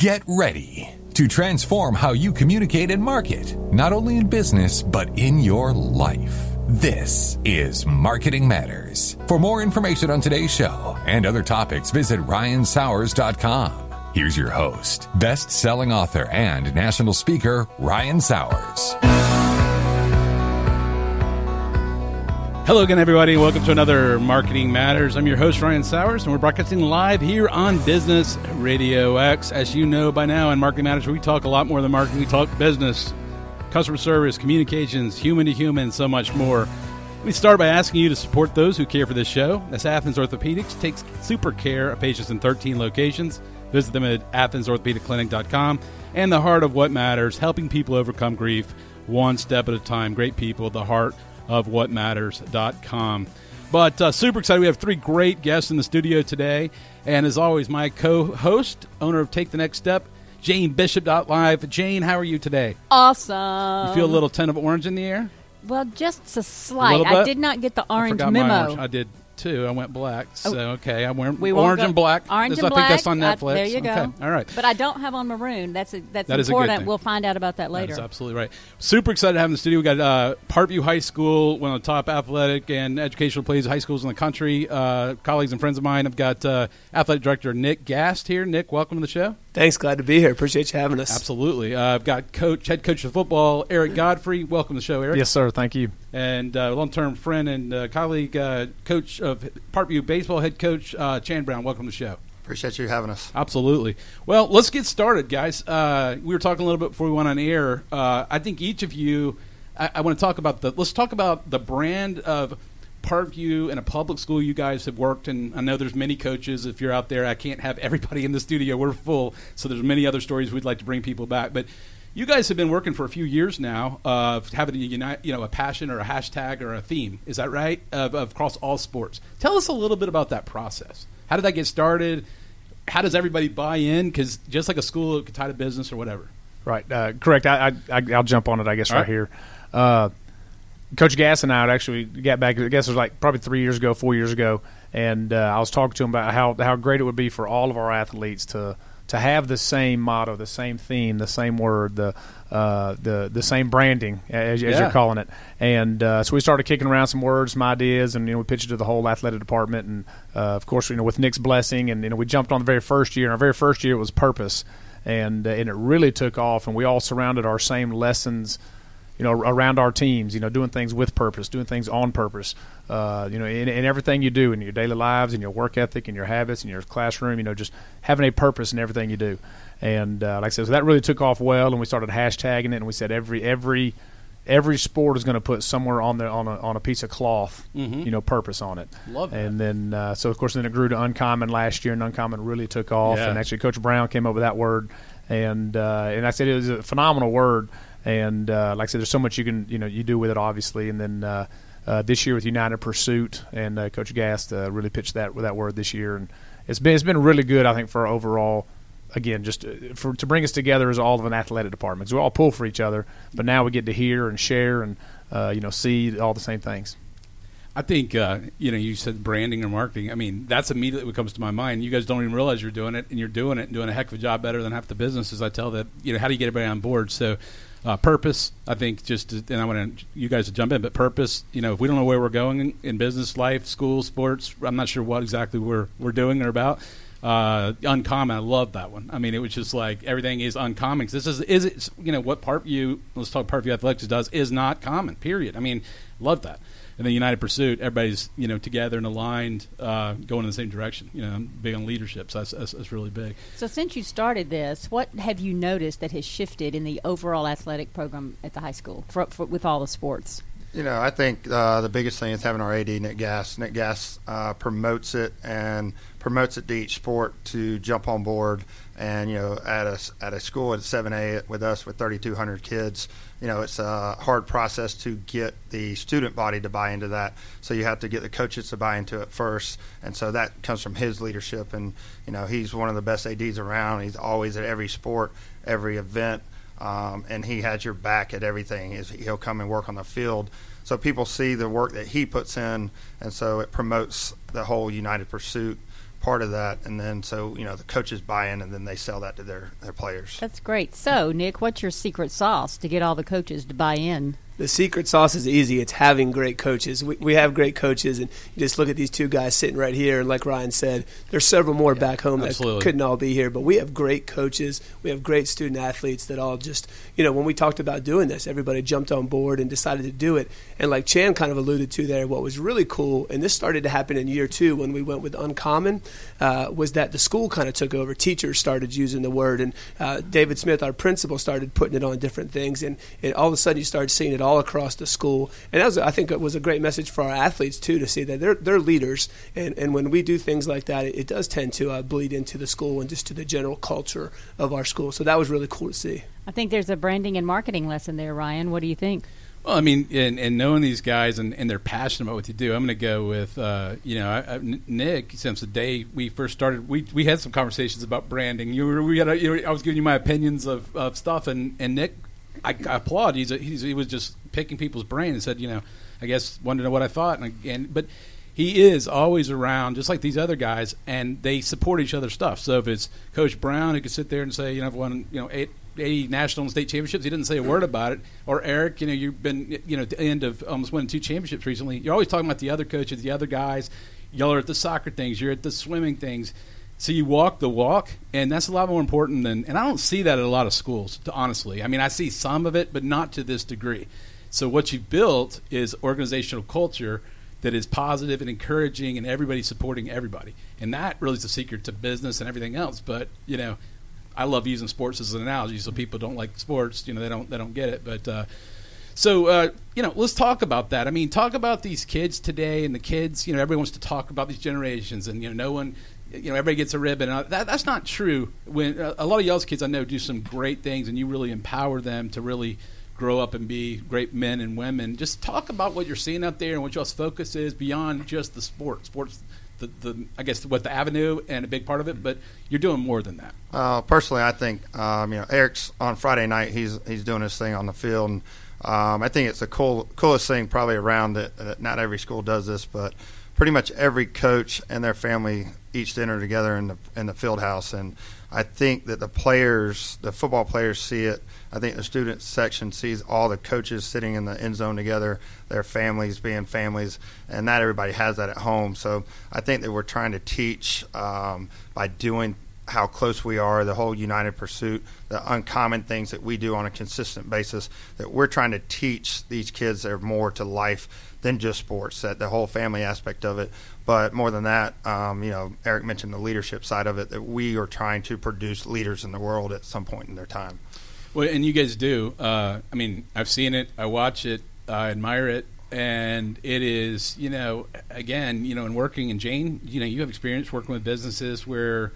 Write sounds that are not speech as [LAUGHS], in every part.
Get ready to transform how you communicate and market, not only in business, but in your life. This is Marketing Matters. For more information on today's show and other topics, visit ryansowers.com. Here's your host, best selling author and national speaker, Ryan Sowers. Hello again, everybody. Welcome to another Marketing Matters. I'm your host, Ryan Sowers, and we're broadcasting live here on Business Radio X. As you know by now, in Marketing Matters, we talk a lot more than marketing. We talk business, customer service, communications, human to human, so much more. We start by asking you to support those who care for this show. That's Athens Orthopedics takes super care of patients in 13 locations. Visit them at AthensOrthopedicClinic.com. And the heart of what matters, helping people overcome grief one step at a time. Great people, the heart of whatmatters.com. But uh, super excited. We have three great guests in the studio today. And as always, my co host, owner of Take the Next Step, Jane Bishop. Live. Jane, how are you today? Awesome. You feel a little tint of orange in the air? Well, just a slight. I did not get the orange I memo. Orange. I did too. I went black. So Oh. okay, I'm wearing We orange and black. Orange and I think that's on Netflix. there you go. Okay. All right. But I don't have on maroon. That's a, that's That is a good important. We'll find out about that later. That's absolutely right. Super excited to have in the studio. We got uh, Parkview High School, one of the top athletic and educational plays high schools in the country. Uh, colleagues and friends of mine. I've got uh, athletic director Nick Gast here. Nick, welcome to the show. Thanks, glad to be here. Appreciate you having us. Absolutely. Uh, I've got coach, head coach of football, Eric Godfrey. Welcome to the show, Eric. Yes, sir. Thank you. And uh, long-term friend and uh, colleague, uh, coach of Parkview baseball, head coach uh, Chan Brown. Welcome to the show. Appreciate you having us. Absolutely. Well, let's get started, guys. Uh, we were talking a little bit before we went on air. Uh, I think each of you, I, I want to talk about the. Let's talk about the brand of Parkview and a public school you guys have worked and I know there's many coaches. If you're out there, I can't have everybody in the studio. We're full, so there's many other stories we'd like to bring people back. But you guys have been working for a few years now of having a unite, you know, a passion or a hashtag or a theme. Is that right? Of, of across all sports. Tell us a little bit about that process. How did that get started? How does everybody buy in? Because just like a school, it could tie to business or whatever. Right. Uh, correct. I, I, I'll jump on it, I guess, right, right. here. Uh, Coach Gass and I had actually got back, I guess it was like probably three years ago, four years ago, and uh, I was talking to him about how, how great it would be for all of our athletes to to have the same motto, the same theme, the same word, the uh, the the same branding as, as Yeah. you're calling it. And uh, so we started kicking around some words, some ideas, and you know we pitched it to the whole athletic department. And uh, of course, you know with Nick's blessing, and you know we jumped on the very first year. And our very first year it was purpose, and uh, and it really took off. And we all surrounded our same lessons you know, around our teams, you know, doing things with purpose, doing things on purpose, uh, you know, in, in everything you do in your daily lives, in your work ethic, in your habits, in your classroom, you know, just having a purpose in everything you do. And uh, like I said, so that really took off well, and we started hashtagging it, and we said every every every sport is going to put somewhere on the on a on a piece of cloth, Mhm. you know, purpose on it. Love that. And then uh, so of course then it grew to uncommon last year, and uncommon really took off. Yeah. And actually, Coach Brown came up with that word, and uh, and I said it was a phenomenal word. And uh, like I said, there's so much you can you know you do with it, obviously. And then uh, uh, this year with United Pursuit, and uh, Coach Gast uh, really pitched that that word this year, and it's been it's been really good, I think, for overall. Again, just uh, for to bring us together as all of an athletic department. 'Cause we all pull for each other, but now we get to hear and share and you know see all the same things. I think you know you said branding or marketing. I mean that's immediately what comes to my mind. You guys don't even realize you're doing it, and you're doing it and doing a heck of a job better than half the businesses. I tell that you know how do you get everybody on board? So uh, purpose, I think, just and I want you guys to jump in, but purpose. You know, if we don't know where we're going in, in business, life, school, sports, I'm not sure what exactly we're we're doing or about. Uh, uncommon, I love that one. I mean, it was just like everything is uncommon. this is is it you know what part Parkview let's talk part Parkview Athletics does is not common. Period. I mean, love that. And then United Pursuit, everybody's you know together and aligned, uh, going in the same direction. You know, I'm big on leadership, so that's, that's, that's really big. So, since you started this, what have you noticed that has shifted in the overall athletic program at the high school for, for, with all the sports? You know, I think uh, the biggest thing is having our AD Nick Gass. Nick Gass uh, promotes it and promotes it to each sport to jump on board. And you know, at a at a school at 7A with us with 3,200 kids, you know, it's a hard process to get the student body to buy into that. So you have to get the coaches to buy into it first, and so that comes from his leadership. And you know, he's one of the best ADs around. He's always at every sport, every event um, and he has your back at everything. He'll come and work on the field, so people see the work that he puts in, and so it promotes the whole United Pursuit part of that. And then so you know the coaches buy in, and then they sell that to their their players. That's great. So, Nick, what's your secret sauce to get all the coaches to buy in? The secret sauce is easy. It's having great coaches. We, we have great coaches, and you just look at these two guys sitting right here. And like Ryan said, there's several more yeah, back home absolutely. that couldn't all be here. But we have great coaches. We have great student athletes that all just, you know, when we talked about doing this, everybody jumped on board and decided to do it. And like Chan kind of alluded to there, what was really cool, and this started to happen in year two when we went with Uncommon, uh, was that the school kind of took over. Teachers started using the word, and uh, David Smith, our principal, started putting it on different things. And, and all of a sudden, you started seeing it all across the school school. And that was, I think, it was a great message for our athletes too to see that they're they're leaders, and and when we do things like that, it, it does tend to uh, bleed into the school and just to the general culture of our school. So that was really cool to see. I think there's a branding and marketing lesson there, Ryan. What do you think? Well, I mean, and, and knowing these guys and, and they're passionate about what they do, I'm going to go with, uh, you know, I, I, Nick. Since the day we first started, we we had some conversations about branding. You were, we had, a, you know, I was giving you my opinions of, of stuff, and, and Nick, I, I applaud. He's, a, he's he was just picking people's brain and said, you know, I guess wanted to know what I thought, and, and but he is always around, just like these other guys, and they support each other's stuff. So if it's Coach Brown who could sit there and say, you know, I've won, you know, eight, 80 national and state championships, he didn't say a word about it. Or Eric, you know, you've been, you know, at the end of almost winning two championships recently. You're always talking about the other coaches, the other guys. Y'all are at the soccer things, you're at the swimming things. So you walk the walk, and that's a lot more important than. And I don't see that at a lot of schools, honestly. I mean, I see some of it, but not to this degree. So what you've built is organizational culture that is positive and encouraging, and everybody supporting everybody. And that really is the secret to business and everything else. But you know, I love using sports as an analogy, so people don't like sports. You know, they don't they don't get it. But uh, so uh, you know, let's talk about that. I mean, talk about these kids today and the kids. You know, everyone wants to talk about these generations, and you know, no one. You know, everybody gets a ribbon. Uh, that, that's not true. When uh, a lot of y'all's kids I know do some great things, and you really empower them to really grow up and be great men and women. Just talk about what you're seeing out there and what y'all's focus is beyond just the sport. Sports, the, the I guess what the avenue and a big part of it, but you're doing more than that. Uh, personally, I think um, you know Eric's on Friday night. He's he's doing his thing on the field, and um, I think it's the cool coolest thing probably around that, that. Not every school does this, but pretty much every coach and their family each dinner together in the in the field house, and I think that the players, the football players, see it I think the student section sees all the coaches sitting in the end zone together, their families being families, and not everybody has that at home. So I think that we're trying to teach um, by doing how close we are, the whole united pursuit, the uncommon things that we do on a consistent basis, that we're trying to teach these kids that are more to life than just sports, that the whole family aspect of it. But more than that, um, you know, Eric mentioned the leadership side of it, that we are trying to produce leaders in the world at some point in their time. Well, and you guys do. Uh, I mean, I've seen it. I watch it. I admire it. And it is, you know, again, you know, in working, and Jane, you know, you have experience working with businesses where,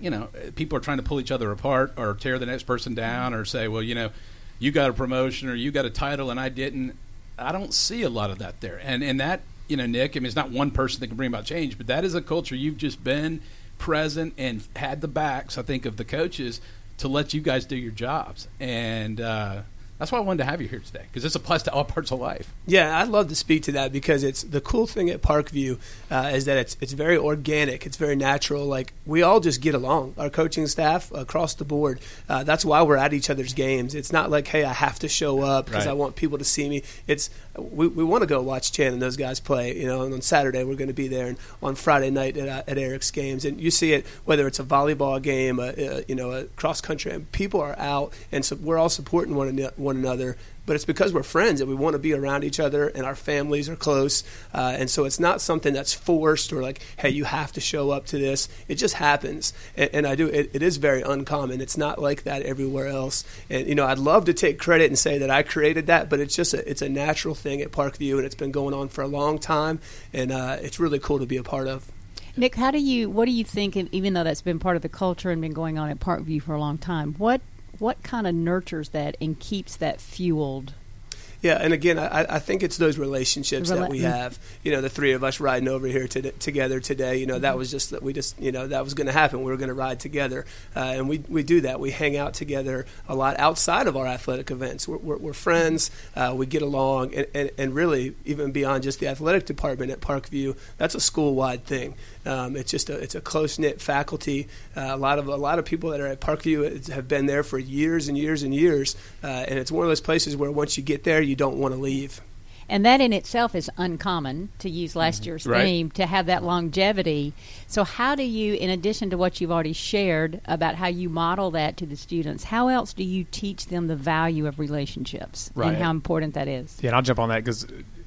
you know, people are trying to pull each other apart or tear the next person down or say, well, you know, you got a promotion or you got a title and I didn't. I don't see a lot of that there. And and that, you know, Nick, I mean, it's not one person that can bring about change, but that is a culture you've just been present and had the backs, I think, of the coaches to let you guys do your jobs. And uh, that's why I wanted to have you here today because this applies to all parts of life. Yeah, I'd love to speak to that because it's the cool thing at Parkview uh, is that it's it's very organic, it's very natural. Like we all just get along. Our coaching staff across the board. Uh, that's why we're at each other's games. It's not like hey, I have to show up because right. I want people to see me. It's we, we want to go watch Chan and those guys play. You know, and on Saturday we're going to be there, and on Friday night at, uh, at Eric's games, and you see it whether it's a volleyball game, a, a you know, a cross country. And people are out, and so we're all supporting one another one another but it's because we're friends and we want to be around each other and our families are close. Uh, and so it's not something that's forced or like, hey, you have to show up to this. It just happens. And, and I do, it, it is very uncommon. It's not like that everywhere else. And, you know, I'd love to take credit and say that I created that, but it's just a, it's a natural thing at Parkview and it's been going on for a long time. And uh, it's really cool to be a part of. Nick, how do you, what do you think, even though that's been part of the culture and been going on at Parkview for a long time, what what kind of nurtures that and keeps that fueled? Yeah, and again, I, I think it's those relationships Rela- that we mm. have. You know, the three of us riding over here to, together today. You know, that was just that we just you know that was going to happen. We were going to ride together, uh, and we we do that. We hang out together a lot outside of our athletic events. We're, we're, we're friends. Uh, we get along, and, and, and really even beyond just the athletic department at Parkview, that's a school wide thing. Um, it's just a it's a close knit faculty. Uh, a lot of a lot of people that are at Parkview have been there for years and years and years, uh, and it's one of those places where once you get there, you don't want to leave. And that in itself is uncommon, to use mm-hmm. last year's Right. theme, to have that longevity. So, how do you, in addition to what you've already shared about how you model that to the students, how else do you teach them the value of relationships Right. and how important that is? Yeah, and I'll jump on that because,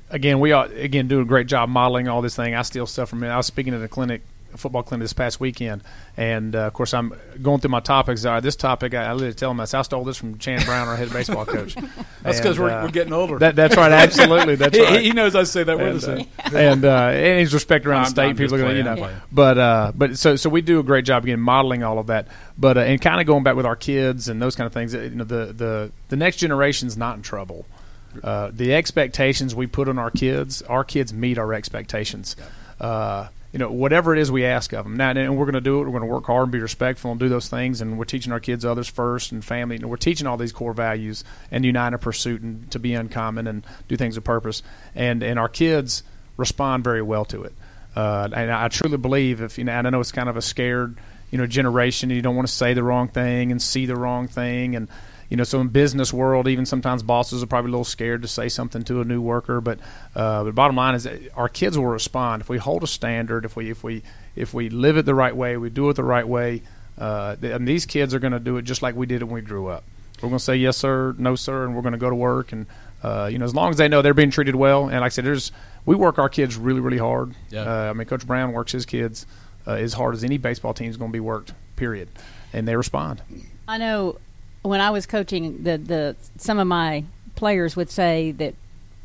again, we are again doing a great job modeling all this thing. I steal stuff from it. I was speaking at a clinic, football clinic this past weekend, and uh, of course I'm going through my topics. All right, this topic, I, I literally tell them, I said, I stole this from Chan Brown, our head baseball coach. [LAUGHS] That's because we're, uh, we're getting older. That, that's right, absolutely. That's [LAUGHS] he, right. he knows I say that we're and, the same. uh, [LAUGHS] and, uh, and he's respect around the I'm- state. I'm people are gonna, you know, I'm but uh, but so so we do a great job again modeling all of that. But uh, and kind of going back with our kids and those kind of things. uh, You know, the the the next generation's not in trouble. Uh, the expectations we put on our kids, our kids meet our expectations. Uh, you know, whatever it is we ask of them. Now, and we're going to do it. We're going to work hard and be respectful and do those things. And we're teaching our kids others first and family. And we're teaching all these core values and unite in pursuit and to be uncommon and do things of purpose. And and our kids respond very well to it. Uh, and I truly believe if you know, and I know it's kind of a scared, you know, generation. You don't want to say the wrong thing and see the wrong thing, and you know, so in business world, even sometimes bosses are probably a little scared to say something to a new worker. But uh, the bottom line is that our kids will respond if we hold a standard, if we if we if we live it the right way, we do it the right way. Uh, and these kids are going to do it just like we did when we grew up. We're going to say yes sir, no sir, and we're going to go to work. And uh, you know, as long as they know they're being treated well, and like I said, there's we work our kids really really hard. Yeah. Uh, I mean, Coach Brown works his kids uh, as hard as any baseball team is going to be worked. Period, and they respond. I know when I was coaching, the the some of my players would say that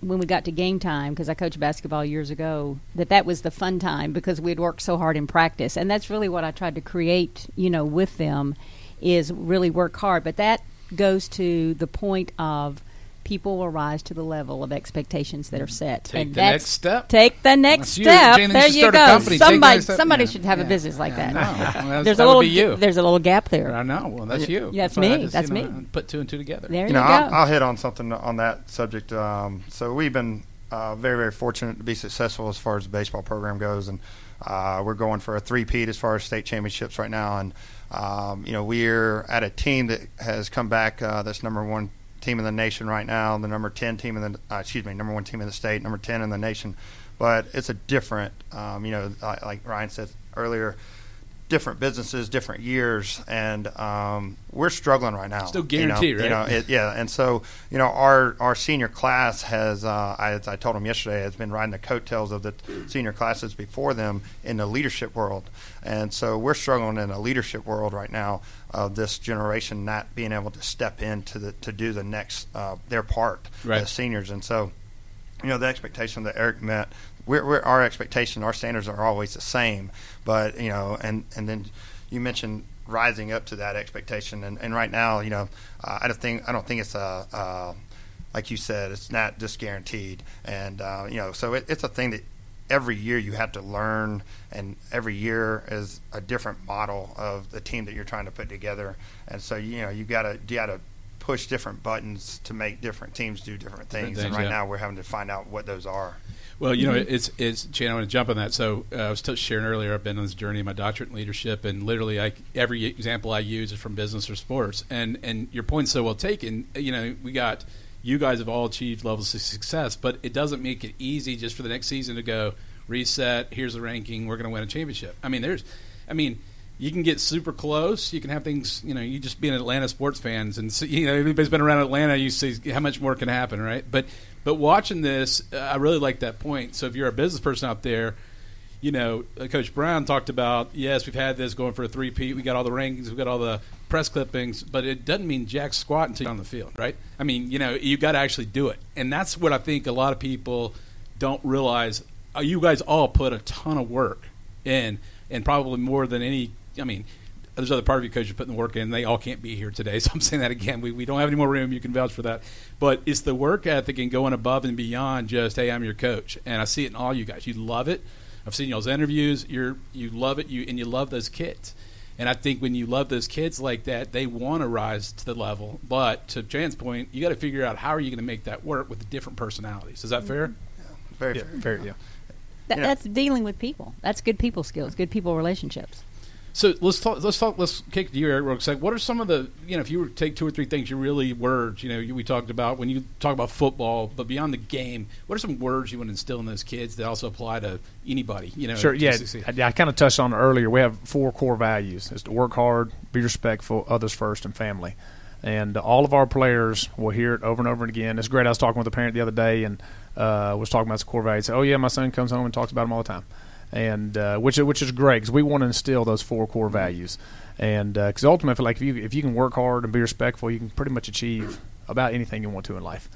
when we got to game time, because I coached basketball years ago, that that was the fun time because we'd worked so hard in practice, and that's really what I tried to create, you know, with them, is really work hard. But that goes to the point of people will rise to the level of expectations that are set. Take and the next step. Take the next That's you. step. Jane, there you go. company. Somebody, somebody Yeah. should have a business like Yeah, that. no. Well, [LAUGHS] there's a little, be you. there's a little gap there. I know. Well, that's you. That's why I me. just, That's you know, me. Put two and two together. There you you, know, go. I'll, I'll hit on something on that subject. Um, so we've been uh, very, very fortunate to be successful as far as the baseball program goes, and uh, we're going for a three-peat as far as state championships right now. And um, you know, we're at a team that has come back. Uh, that's number one team in the nation right now. The number ten team in the uh, excuse me, number one team in the state, number ten in the nation. But it's a different, um, you know, like Ryan said earlier. Different businesses, different years, and um, we're struggling right now. Still you know? right? You know, it, yeah, and so you know our our senior class has, uh, as I told them yesterday, has been riding the coattails of the senior classes before them in the leadership world, and so we're struggling in the leadership world right now of this generation not being able to step in to the to do the next uh, their part Right. as seniors, and so you know the expectation that Eric met. We're, we're, our expectation, our standards are always the same, but you know, and and then you mentioned rising up to that expectation, and, and right now, you know, uh, I don't think I don't think it's a uh, like you said, it's not just guaranteed, and uh, you know, so it, it's a thing that every year you have to learn, and every year is a different model of the team that you're trying to put together, and so you know you gotta you gotta push different buttons to make different teams do different things, things, and right yeah. now we're having to find out what those are. Well, you know, it's it's. Chan, I want to jump on that. So uh, I was t- sharing earlier. I've been on this journey, of my doctorate in leadership, and literally, I, every example I use is from business or sports. And and your point's so well taken. You know, we got you guys have all achieved levels of success, but it doesn't make it easy just for the next season to go reset. Here's the ranking. We're going to win a championship. I mean, there's, I mean. You can get super close. You can have things, you know. You just being an Atlanta sports fans, and see, you know everybody's been around Atlanta. You see how much more can happen, right? But but watching this, I really like that point. So if you're a business person out there, you know, uh, Coach Brown talked about yes, we've had this going for a three-peat. We got all the rankings, we got all the press clippings, but it doesn't mean jack squat until you're on the field, right? I mean, you know, you got to actually do it, and that's what I think a lot of people don't realize. Uh, you guys all put a ton of work in, and probably more than any. I mean, there's other Parkview coaches putting the work in. They all can't be here today, [LAUGHS] so I'm saying that again. We, we don't have any more room. You can vouch for that. But it's the work ethic and going above and beyond just hey, I'm your coach, and I see it in all you guys. You love it. I've seen y'all's interviews. You're you love it. You and you love those kids. And I think when you love those kids like that, they want to rise to the level. But to Chan's point, you got to figure out how are you going to make that work with the different personalities. Is that mm-hmm. fair? Very Yeah, fair. very, yeah. That, Yeah. That's dealing with people. That's good people skills, good people relationships. So let's talk. Let's talk. Let's kick to you, Eric. Real quick. What are some of the you know if you were to take two or three things you really words you know you, we talked about when you talk about football, but beyond the game, what are some words you want to instill in those kids that also apply to anybody? You know, Sure. Yeah. I, I kind of touched on it earlier. We have four core values: is to work hard, be respectful, others first, and family. And all of our players will hear it over and over again. It's great. I was talking with a parent the other day and uh, was talking about the core values. Oh yeah, my son comes home and talks about them all the time, and uh, which which is great because we want to instill those four core values. And because ultimately, like if you if you can work hard and be respectful, you can pretty much achieve about anything you want to in life.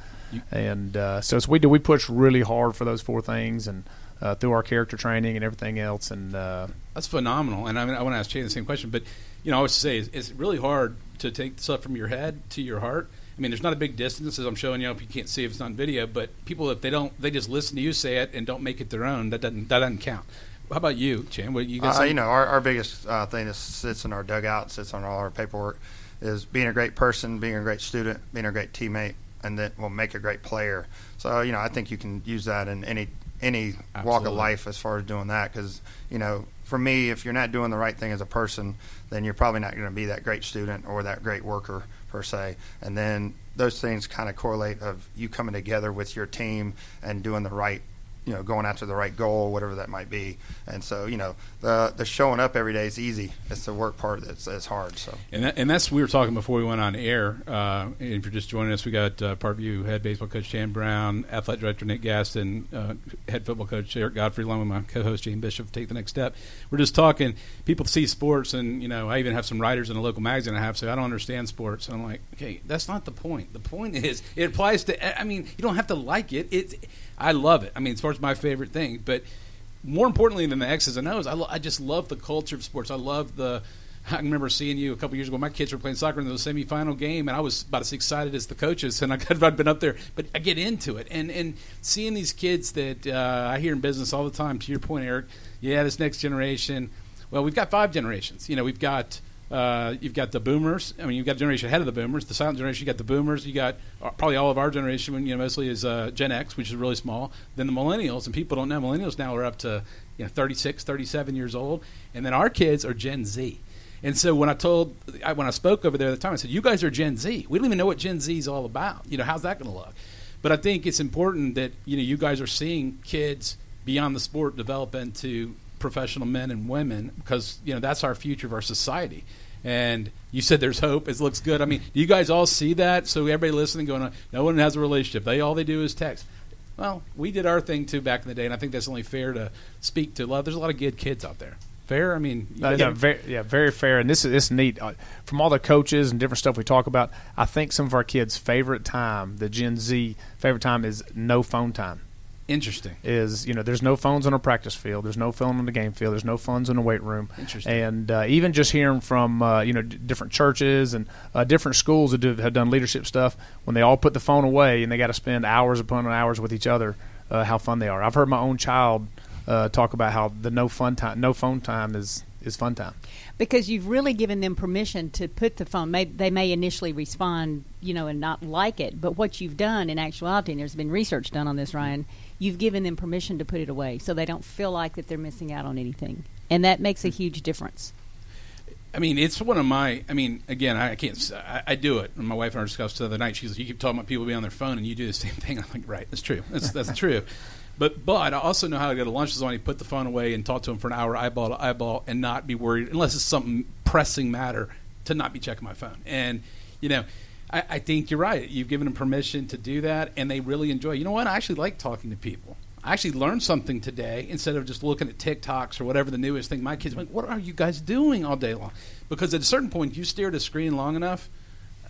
and uh, so, so we do we push really hard for those four things and uh, through our character training and everything else. And uh, That's phenomenal. And I, mean, I want to ask Jay the same question, but you know, I always say it's, it's really hard to take stuff from your head to your heart. I mean, there's not a big distance as I'm showing you. If you can't see if it's on video, but people if they don't, they just listen to you say it and don't make it their own. That doesn't that doesn't count. How about you, Chan? What you guys? Uh, you know, our, our biggest uh, thing that sits in our dugout, sits on all our paperwork, is being a great person, being a great student, being a great teammate, and that will make a great player. So, you know, I think you can use that in any any walk of life as far as doing that. Because, you know, for me, if you're not doing the right thing as a person, then you're probably not going to be that great student or that great worker per se. And then those things kind of correlate of you coming together with your team and doing the right you know, going after the right goal, whatever that might be. And so, you know, the the showing up every day is easy. It's the work part that's, that's hard. So, And, that, and that's we were talking before we went on air. Uh, and if you're just joining us, we got uh, Parkview head baseball coach Chan Brown, athletic director Nick Gaston, uh, head football coach Eric Godfrey, along with my co-host Jane Bishop. Take the next step. We're just talking. People see sports, and you know, I even have some writers in a local magazine I have say I don't understand sports. And I'm like, okay, that's not the point. The point is it applies to. I mean, you don't have to like it. It. I love it. I mean, sports my favorite thing, but more importantly than the X's and O's, I, lo- I just love the culture of sports. I love the. I remember seeing you a couple years ago. My kids were playing soccer in the semifinal game, and I was about as excited as the coaches. And I could have been up there, but I get into it, and and seeing these kids that uh, I hear in business all the time. To your point, Eric, yeah, this next generation. Well, we've got five generations. You know, we've got uh, you've got the boomers. I mean, you've got a generation ahead of the boomers, the silent generation. You got the boomers. You got uh, probably all of our generation. You know, mostly is uh, Gen X, which is really small. Then the millennials, and people don't know millennials now are up to you know 36, 37 years old, and then our kids are Gen Z. And so when I told I, when I spoke over there at the time, I said, "You guys are Gen Z. We don't even know what Gen Z is all about. You know, how's that going to look?" But I think it's important that you know you guys are seeing kids beyond the sport develop into professional men and women because you know that's our future of our society. And you said there's hope. It looks good. I mean, do you guys all see that? So everybody listening, going, no one has a relationship. They all they do is text. Well, we did our thing too back in the day, and I think that's only fair to speak to love. There's a lot of good kids out there. Fair? I mean, Uh, yeah, very, yeah, very fair. And this is it's neat. Uh, from all the coaches and different stuff we talk about, I think some of our kids' favorite time, the Gen Z favorite time, is no phone time. Interesting. Is you know, there's no phones on a practice field, there's no phone on the game field, there's no phones in the weight room. Interesting. And uh, even just hearing from uh, you know d- different churches and uh, different schools that do, have done leadership stuff, when they all put the phone away and they got to spend hours upon hours with each other, uh, how fun they are. I've heard my own child uh, talk about how the no fun time, no phone time is is fun time. because you've really given them permission to put the phone. May, they may initially respond, you know, and not like it, but what you've done in actuality, and there's been research done on this, Ryan, you've given them permission to put it away, so they don't feel like that they're missing out on anything, and that makes a huge difference. I mean, it's one of my. I mean, again, I can't. I do it. And my wife and I discussed the other night. She's like, "You keep talking about people being on their phone, and you do the same thing." [LAUGHS] I'm like, "Right, that's true. That's that's [LAUGHS] true." But but I also know how to go to lunch with somebody, put the phone away, and talk to them for an hour, eyeball to eyeball, and not be worried unless it's something pressing matter to not be checking my phone. And you know, I, I think you're right. You've given them permission to do that, and they really enjoy. You know what? I actually like talking to people. I actually learned something today instead of just looking at TikToks or whatever the newest thing. My kids are like, "What are you guys doing all day long?" Because at a certain point, you stare at a screen long enough.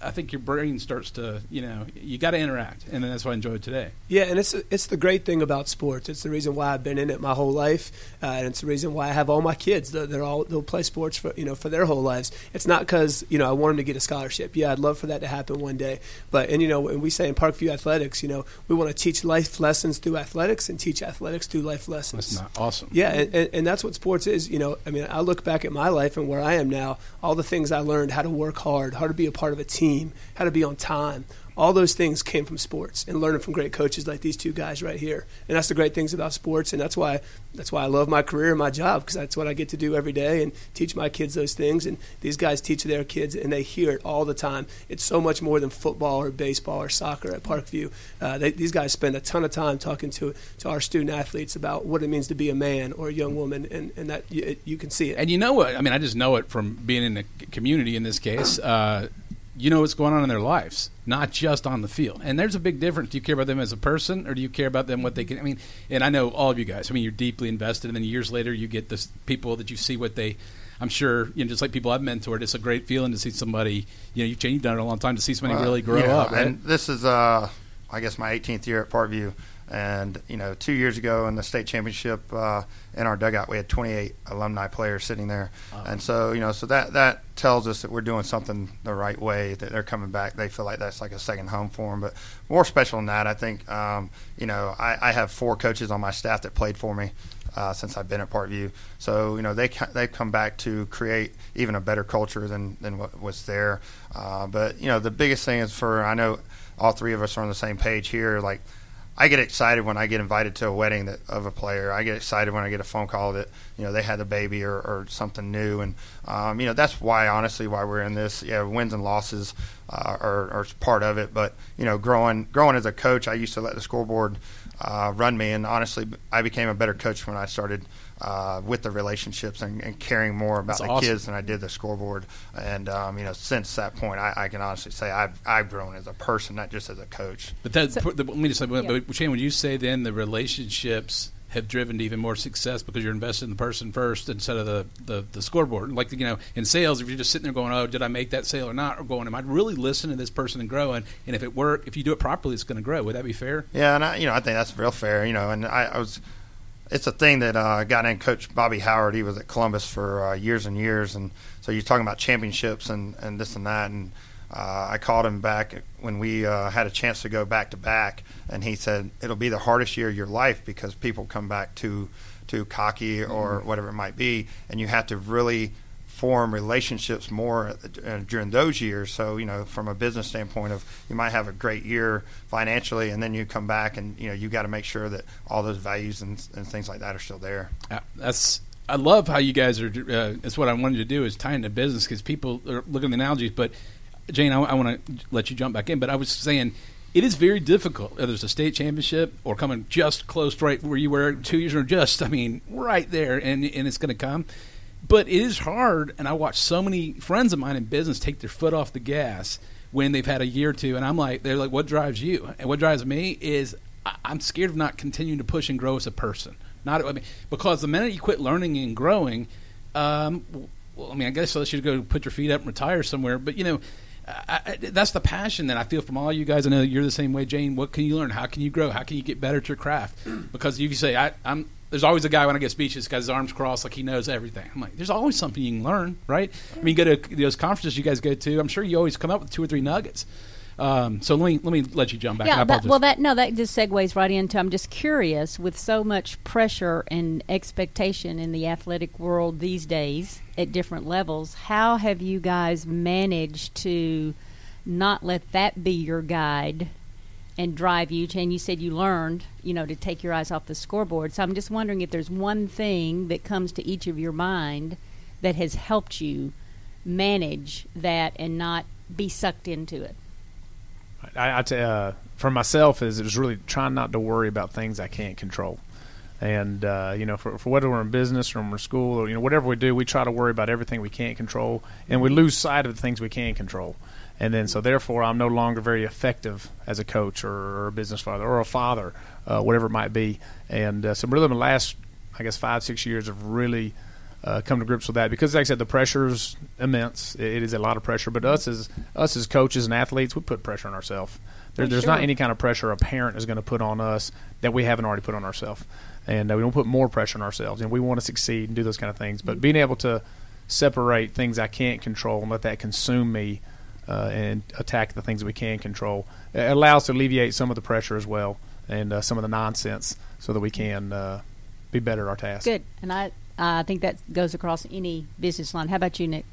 I think your brain starts to, you know, you got to interact, and that's what I enjoyed today. Yeah, and it's it's the great thing about sports. It's the reason why I've been in it my whole life, uh, and it's the reason why I have all my kids. They're, they're all they'll play sports for you know for their whole lives. It's not because you know I want them to get a scholarship. Yeah, I'd love for that to happen one day. But and you know when we say in Parkview Athletics, you know we want to teach life lessons through athletics and teach athletics through life lessons. That's not awesome. Yeah, and, and, and that's what sports is. You know, I mean, I look back at my life and where I am now. All the things I learned: how to work hard, how to be a part of a team, how to be on time. All those things came from sports and learning from great coaches like these two guys right here. And that's the great things about sports, and that's why that's why I love my career and my job because that's what I get to do every day and teach my kids those things. And these guys teach their kids, and they hear it all the time. It's so much more than football or baseball or soccer at Parkview. Uh, they, these guys spend a ton of time talking to to our student athletes about what it means to be a man or a young woman, and, and that you, you can see it. And you know what? I mean, I just know it from being in the community in this case. Uh, you know what's going on in their lives, not just on the field. And there's a big difference. Do you care about them as a person, or do you care about them what they can? I mean, and I know all of you guys. I mean, you're deeply invested, and then years later, you get this people that you see what they. I'm sure, you know, just like people I've mentored, it's a great feeling to see somebody. You know, you've, changed, you've done it a long time to see somebody Well, really grow yeah, up. Right? And this is, uh, I guess, my 18th year at Parkview. And, you know, two years ago in the state championship uh, in our dugout, we had 28 alumni players sitting there. And so, you know, so that, that tells us that we're doing something the right way, that they're coming back. They feel like that's like a second home for them. But more special than that, I think, um, you know, I, I have four coaches on my staff that played for me. Uh, since I've been at Parkview, so you know they they've come back to create even a better culture than, than what was there. Uh, but you know the biggest thing is for I know all three of us are on the same page here. Like I get excited when I get invited to a wedding that, of a player. I get excited when I get a phone call that you know they had a baby or, or something new, and um, you know that's why honestly why we're in this. Yeah, wins and losses uh, are, are part of it, but you know growing growing as a coach, I used to let the scoreboard uh, run me, and honestly, I became a better coach when I started. Uh, with the relationships and, and caring more about That's the awesome. kids than I did the scoreboard, and um, you know, since that point, I, I can honestly say I've I've grown as a person, not just as a coach. But that, So- the, let me just say, Yeah. but Chan, would you say then the relationships have driven to even more success because you're invested in the person first instead of the, the, the scoreboard? Like, you know, in sales, if you're just sitting there going, oh, did I make that sale or not? Or going, am I really listening to this person and growing? And if it work, if you do it properly, it's going to grow. Would that be fair? Yeah, and I, you know, I think that's real fair. You know, and I, I was, it's a thing that uh, a guy named Coach Bobby Howard. He was at Columbus for uh, years and years, and so you're talking about championships and and this and that. And uh, I called him back when we uh, had a chance to go back to back, and he said it'll be the hardest year of your life because people come back too too cocky or whatever it might be, and you have to really form relationships more uh, during those years. So you know, from a business standpoint, of you might have a great year financially, and then you come back and you know you got to make sure that all those values and, and things like that are still there. Uh, That's I love how you guys are. Uh, that's what I wanted to do is tie into business because people are looking at the analogies. But Jane, I, want to let you jump back in. But I was saying it is very difficult. Whether it's a state championship or coming just close right where you were two years or just, I mean, right there, and and it's going to come. But it is hard, and I watch so many friends of mine in business take their foot off the gas when they've had a year or two, and I'm like, they're like, what drives you? And what drives me is I'm scared of not continuing to push and grow as a person. Not I mean, because the minute you quit learning and growing, um, well, I mean, I guess I should go put your feet up and retire somewhere. But you know, I, I, that's the passion that I feel from all you guys. I know you're the same way, Jane. What can you learn? How can you grow? How can you get better at your craft? Because if you say, I, I'm, there's always a guy when I get speeches, got his arms crossed, like he knows everything. I'm like, there's always something you can learn, right? I mean, go to those conferences you guys go to. I'm sure you always come up with two or three nuggets. Um, so let me let me let you jump back. Yeah, that, well, that no, that just segues right into. I'm just curious, with so much pressure and expectation in the athletic world these days at different levels, how have you guys managed to not let that be your guide and drive you? And you said you learned, you know, to take your eyes off the scoreboard. So I'm just wondering if there's one thing that comes to each of your mind that has helped you manage that and not be sucked into it. I, I t- uh, for myself is it was really trying not to worry about things I can't control. And uh, you know, for, for whether we're in business or we're school or you know whatever we do, we try to worry about everything we can't control, and we lose sight of the things we can control. And then, so therefore, I'm no longer very effective as a coach or, or a business father or a father, uh, whatever it might be. And uh, so, really, the last, I guess, five six years have really uh, come to grips with that because, like I said, the pressure is immense. It, it is a lot of pressure. But us as us as coaches and athletes, we put pressure on ourselves. There, there's sure. not any kind of pressure a parent is going to put on us that we haven't already put on ourselves, and uh, we don't put more pressure on ourselves. And we want to succeed and do those kind of things. But being able to separate things I can't control and let that consume me, uh, and attack the things that we can control, it allows to alleviate some of the pressure as well and uh, some of the nonsense, so that we can uh, be better at our task. Good, and I I think that goes across any business line. How about you, Nick?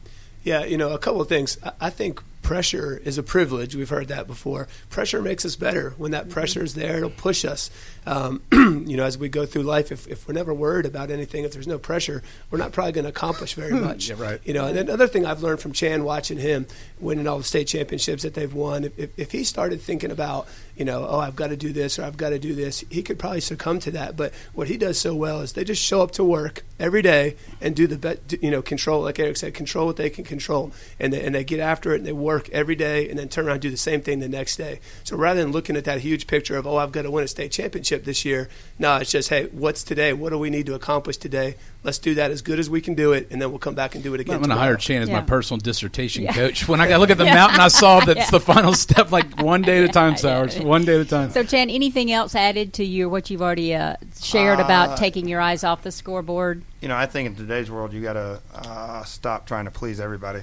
Yeah, you know, a couple of things. I- I think pressure is a privilege. We've heard that before. Pressure makes us better. When that pressure is there, it'll push us. Um, [CLEARS THROAT] you know, as we go through life, if, if we're never worried about anything, if there's no pressure, we're not probably going to accomplish very much. Yeah, right. You know, and another thing I've learned from Chan watching him winning all the state championships that they've won, if, if, if he started thinking about, you know, oh, I've got to do this or I've got to do this, he could probably succumb to that. But what he does so well is they just show up to work every day and do the, best, you know, control, like Eric said, control what they can control. And they, and they get after it and they work every day and then turn around and do the same thing the next day. So rather than looking at that huge picture of, oh, I've got to win a state championship this year, no, it's just, hey, what's today? What do we need to accomplish today? Let's do that as good as we can do it, and then we'll come back and do it again. I'm going to hire Chan as my personal dissertation Yeah. coach. When I [LAUGHS] look at the mountain, I saw that's [LAUGHS] Yeah. the final step, like one day at a time, Yeah, Sowers. Yeah. [LAUGHS] One day at a time. So, Chan, anything else added to your what you've already uh, shared about taking your eyes off the scoreboard? You know, I think in today's world, you got to uh, stop trying to please everybody.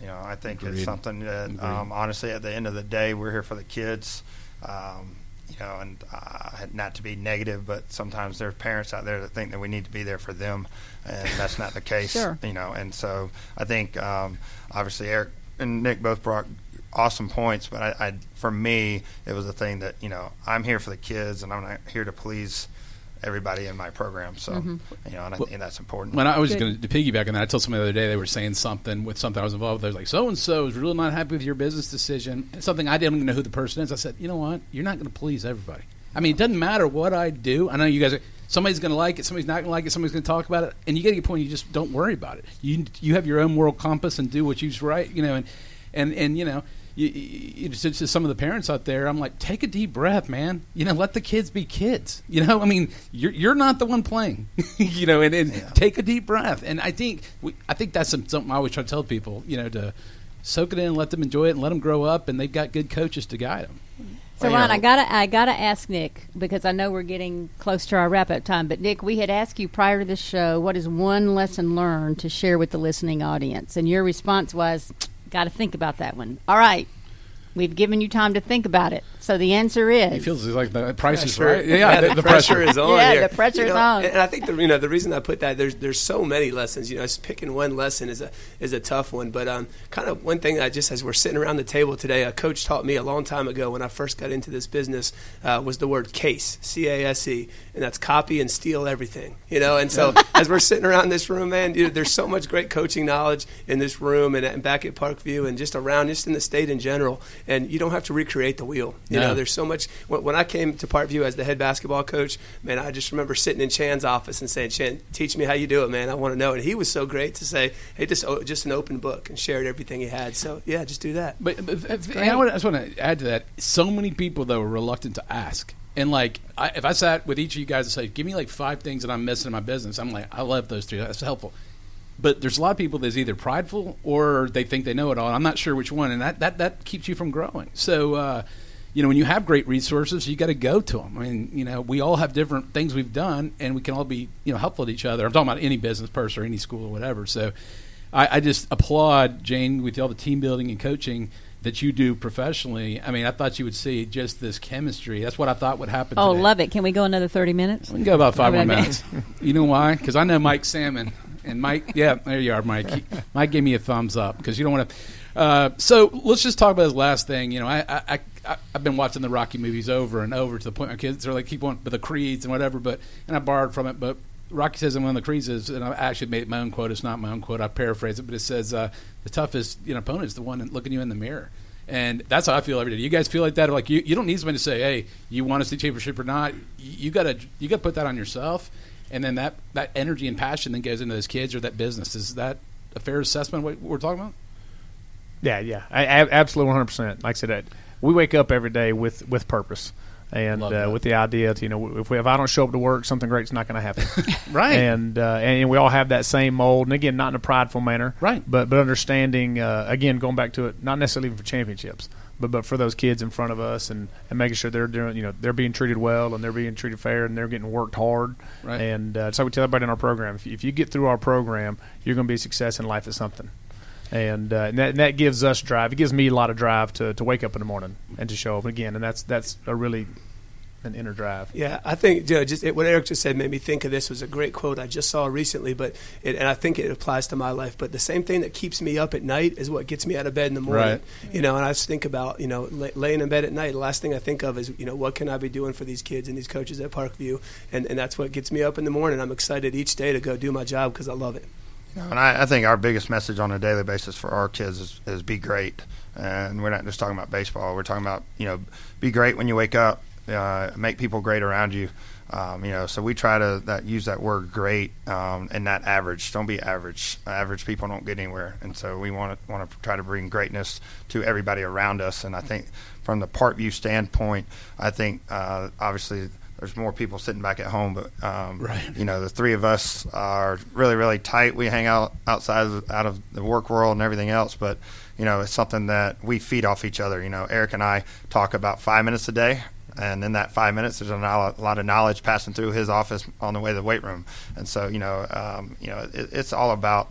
You know, I think Agreed. it's something that, um, honestly, at the end of the day, we're here for the kids. Um, you know, and uh, not to be negative, but sometimes there's parents out there that think that we need to be there for them, and that's not the [LAUGHS] case. Sure. You know, and so I think um, obviously Eric and Nick both brought awesome points, but I, I for me it was a thing that you know I'm here for the kids, and I'm not here to please everybody in my program. So Mm-hmm. you know, and I Well, think that's important. When I was going to piggyback on that, I told somebody the other day they were saying something with something I was involved with. They was like, so and so is really not happy with your business decision. And something I didn't even know who the person is. I said, you know what? You're not going to please everybody. I mean, it doesn't matter what I do. I know you guys are. Somebody's going to like it. Somebody's not going to like it. Somebody's going to talk about it. And you get to a point you just don't worry about it. You you have your own moral compass and do what you's right. You know, and and and you know. You, you, to, to some of the parents out there, I'm like, take a deep breath, man. You know, let the kids be kids. You know, I mean, you're you're not the one playing. [LAUGHS] you know, and, and take a deep breath. And I think we, I think that's something I always try to tell people. You know, to soak it in, and let them enjoy it, and let them grow up. And they've got good coaches to guide them. So, Ron, I gotta I gotta ask Nick because I know we're getting close to our wrap up time. But Nick, we had asked you prior to the show, what is one lesson learned to share with the listening audience? And your response was, "Got to think about that one." All right, we've given you time to think about it. So the answer is, It feels like the price is Pressure. right. Yeah, the, the pressure, pressure. is on. Yeah, here. the pressure You is know, on. And I think the you know the reason I put that there's there's so many lessons. You know, just picking one lesson is a is a tough one. But um, kind of one thing I just as we're sitting around the table today, a coach taught me a long time ago when I first got into this business uh, was the word case, C A S E, and that's copy and steal everything. You know, and so [LAUGHS] as we're sitting around this room, man, you know, there's so much great coaching knowledge in this room and, and back at Parkview and just around, just in the state in general. And you don't have to recreate the wheel. You No. know, there's so much. When, when I came to Parkview as the head basketball coach, man, I just remember sitting in Chan's office and saying, "Chan, teach me how you do it, man. I want to know." And he was so great to say, "Hey, just oh, just an open book," and shared everything he had. So yeah, just do that. But, but and I, would, I just want to add to that. So many people though are reluctant to ask. And like, I, if I sat with each of you guys and say, "Give me like five things that I'm missing in my business," I'm like, "I love those three. That's helpful." But there's a lot of people that's either prideful or they think they know it all. I'm not sure which one, and that that, that keeps you from growing. So. Uh, you know, when you have great resources, you got to go to them. I mean, you know, we all have different things we've done, and we can all be, you know, helpful to each other. I'm talking about any business person or any school or whatever. So, I, I just applaud Jane with all the team building and coaching that you do professionally. I mean, I thought you would see just this chemistry. That's what I thought would happen. "Oh, today. love it." Can we go another thirty minutes? We can go about five more minutes. [LAUGHS] You know why? Because I know Mike Salmon and Mike. Yeah, there you are, Mike. Mike gave me a thumbs up because you don't want to. Uh, so let's just talk about this last thing. You know, I, I, I I've been watching the Rocky movies over and over to the point my kids are like keep on with the creeds and whatever. But and I borrowed from it, but. Rocky says in one of the creeds is, and I actually made my own quote. It's not my own quote. I paraphrase it, but it says, uh, "The toughest you know, opponent is the one looking you in the mirror." And that's how I feel every day. You guys feel like that? Like you, you don't need somebody to say, "Hey, you want to see championship or not?" You gotta, you gotta put that on yourself, and then that that energy and passion then goes into those kids or that business. Is that a fair assessment? What we're talking about? Yeah, yeah, I, I, absolutely, one hundred percent. Like I said, I- we wake up every day with with purpose, and uh, with the idea, to, you know, if, we, if I don't show up to work, something great's not going to happen. [LAUGHS] Right. And uh, and we all have that same mold, and again, not in a prideful manner, Right. But but understanding, uh, again, going back to it, not necessarily even for championships, but but for those kids in front of us, and, and making sure they're doing, you know, they're being treated well, and they're being treated fair, and they're getting worked hard. Right. And uh, so we tell everybody in our program, if, if you get through our program, you're going to be a success in life at something. And, uh, and, that, and that gives us drive. It gives me a lot of drive to, to wake up in the morning and to show up again. And that's that's a really an inner drive. Yeah, I think you know, just it, what Eric just said made me think of this was a great quote I just saw recently, but it, and I think it applies to my life. But the same thing that keeps me up at night is what gets me out of bed in the morning. Right. You know, and I just think about you know lay, laying in bed at night. The last thing I think of is you know what can I be doing for these kids and these coaches at Parkview, and and that's what gets me up in the morning. I'm excited each day to go do my job because I love it. You know, and I, I think our biggest message on a daily basis for our kids is, is be great. And we're not just talking about baseball. We're talking about you know be great when you wake up, uh, make people great around you. Um, you know, so we try to that, use that word "great" um, and not average. Don't be average. Average people don't get anywhere, and so we want to want to try to bring greatness to everybody around us. And I think from the Parkview standpoint, I think uh, obviously there's more people sitting back at home, but um, Right. you know the three of us are really really tight. We hang out outside of, out of the work world and everything else, but you know it's something that we feed off each other. You know, Eric and I talk about five minutes a day. And in that five minutes, there's a lot of knowledge passing through his office on the way to the weight room, and so you know, um, you know, it, it's all about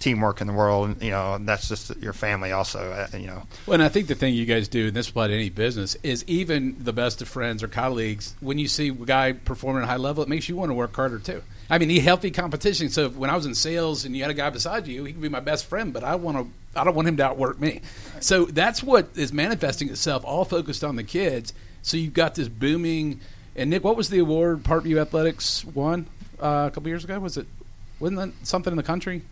teamwork in the world. And, you know, and that's just your family, also. Uh, you know, Well, and I think the thing you guys do, and this applies to any business, is even the best of friends or colleagues, when you see a guy performing at a high level, it makes you want to work harder too. I mean, the healthy competition. So when I was in sales and you had a guy beside you, he could be my best friend, but I want to. I don't want him to outwork me. So that's what is manifesting itself, all focused on the kids. So you've got this booming. And Nick, what was the award Parkview Athletics won uh, a couple years ago? Was it wasn't that something in the country?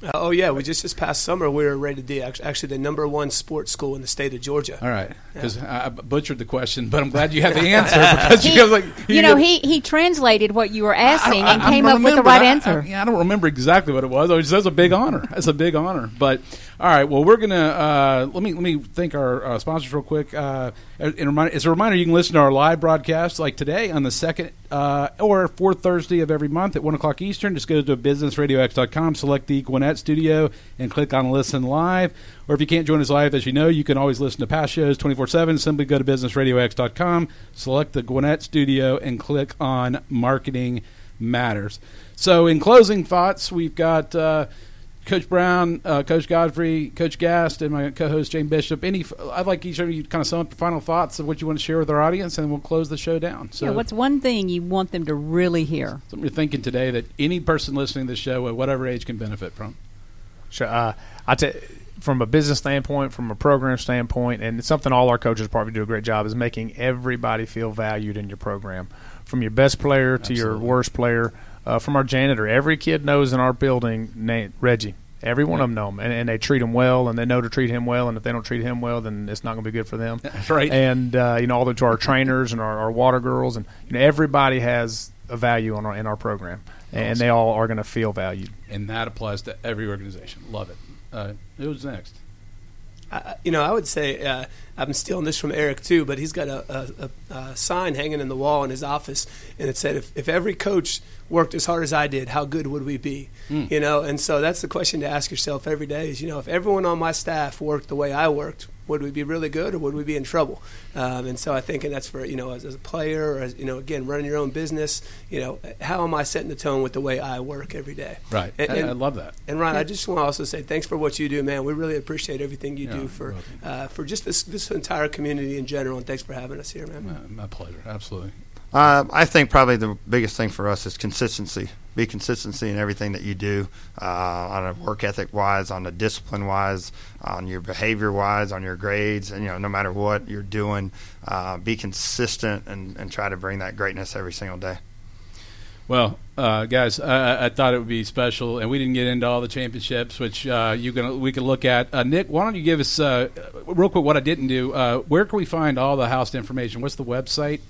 Uh, oh yeah, we just this past summer we were rated the act- actually the number one sports school in the state of Georgia. All right, because I I butchered the question, but I'm glad you have the answer [LAUGHS] because He- you guys like you know, he, he translated what you were asking I and I came don't up with the right I- answer. I, yeah, I don't remember exactly what it was. It was that's a big honor. That's a big honor. But all right, well, we're gonna uh, let me let me thank our uh, sponsors real quick. Uh, and remind, as a reminder, you can listen to our live broadcast like today on the second uh, or fourth Thursday of every month at one o'clock Eastern. Just go to businessradiox.com, select the Gwinnett Studio, and click on Listen Live. Or if you can't join us live, as you know, you can always listen to past shows 24 7. Simply go to businessradiox.com, select the Gwinnett Studio, and click on Marketing Matters. So, in closing thoughts, we've got uh, Coach Brown, uh, Coach Godfrey, Coach Gast, and my co-host Jane Bishop. Any, I'd like each of you to kind of sum up your final thoughts of what you want to share with our audience, and then we'll close the show down. So, yeah, what's one thing you want them to really hear? something you're thinking today that any person listening to the show at whatever age can benefit from? Sure. Uh, I tell from a business standpoint, from a program standpoint, and it's something all our coaches probably do a great job is making everybody feel valued in your program, from your best player to your worst player. Uh, from our janitor, every kid knows in our building name, Reggie. Every one of them know him, and, and they treat him well, and they know to treat him well. And if they don't treat him well, then it's not going to be good for them. [LAUGHS] That's right. And uh, you know, all the to our trainers and our, our water girls, and you know, everybody has a value in our in our program, and they all are going to feel valued. and that applies to every organization. Love it. Uh, who's next? I, you know, I would say uh, I'm stealing this from Eric too, but he's got a, a, a, sign hanging in the wall in his office, and it said, "If, if every coach worked as hard as I did, how good would we be?" You know, and so that's the question to ask yourself every day: is you know, if everyone on my staff worked the way I worked, would we be really good, or would we be in trouble? Um, and so I think, and that's for you know, as, as a player, or as, you know, again, running your own business, you know, how am I setting the tone with the way I work every day? Right. And- I, I love that. And Ron, I just want to also say thanks for what you do, man. We really appreciate everything you Yeah, do for uh, for just this this entire community in general. And thanks for having us here, man. My, my pleasure. Absolutely. Uh, I think probably the biggest thing for us is consistency. Be consistency in everything that you do, uh, on a work ethic wise, on a discipline wise, on your behavior wise, on your grades, and you know, no matter what you're doing, uh, be consistent and, and try to bring that greatness every single day. Well, uh, guys, I, I thought it would be special, and we didn't get into all the championships, which uh, you can we can look at. Uh, Nick, why don't you give us uh, real quick what I didn't do? Uh, where can we find all the house information? What's the website?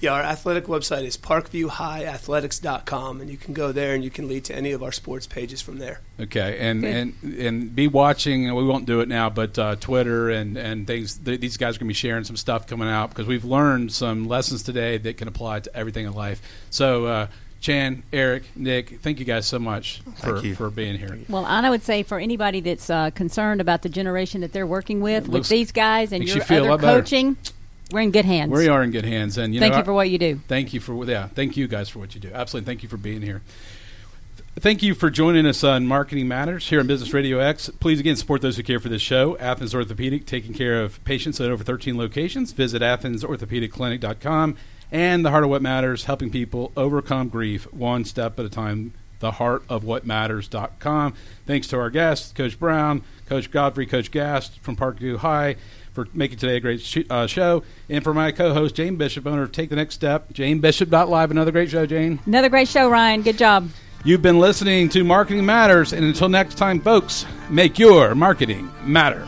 Yeah, our athletic website is parkviewhighathletics.com, and you can go there and you can lead to any of our sports pages from there. Okay, and Good. and and be watching. We won't do it now, but uh, Twitter and and things. Th- these guys are going to be sharing some stuff coming out because we've learned some lessons today that can apply to everything in life. So, uh, Chan, Eric, Nick, thank you guys so much for, for being here. Well, and I would say for anybody that's uh, concerned about the generation that they're working with, It with looks- these guys and your you feel other coaching. better. We're in good hands. We are in good hands, and you Thank know, you for what you do. Thank you for yeah. Thank you guys for what you do. Absolutely. Thank you for being here. Thank you for joining us on Marketing Matters here on Business Radio X. Please again support those who care for this show. Athens Orthopedic, taking care of patients at over 13 locations. Visit AthensOrthopedicClinic.com. And the Heart of What Matters, helping people overcome grief one step at a time. The Heart of What Matters.com. Thanks to our guests, Coach Brown, Coach Godfrey, Coach Gast from Parkview High for making today a great sh- uh, show. And for my co-host, Jane Bishop, owner of Take the Next Step, JaneBishop.live. Another great show, Jane. Another great show, Ryan. Good job. You've been listening to Marketing Matters, and until next time, folks, make your marketing matter.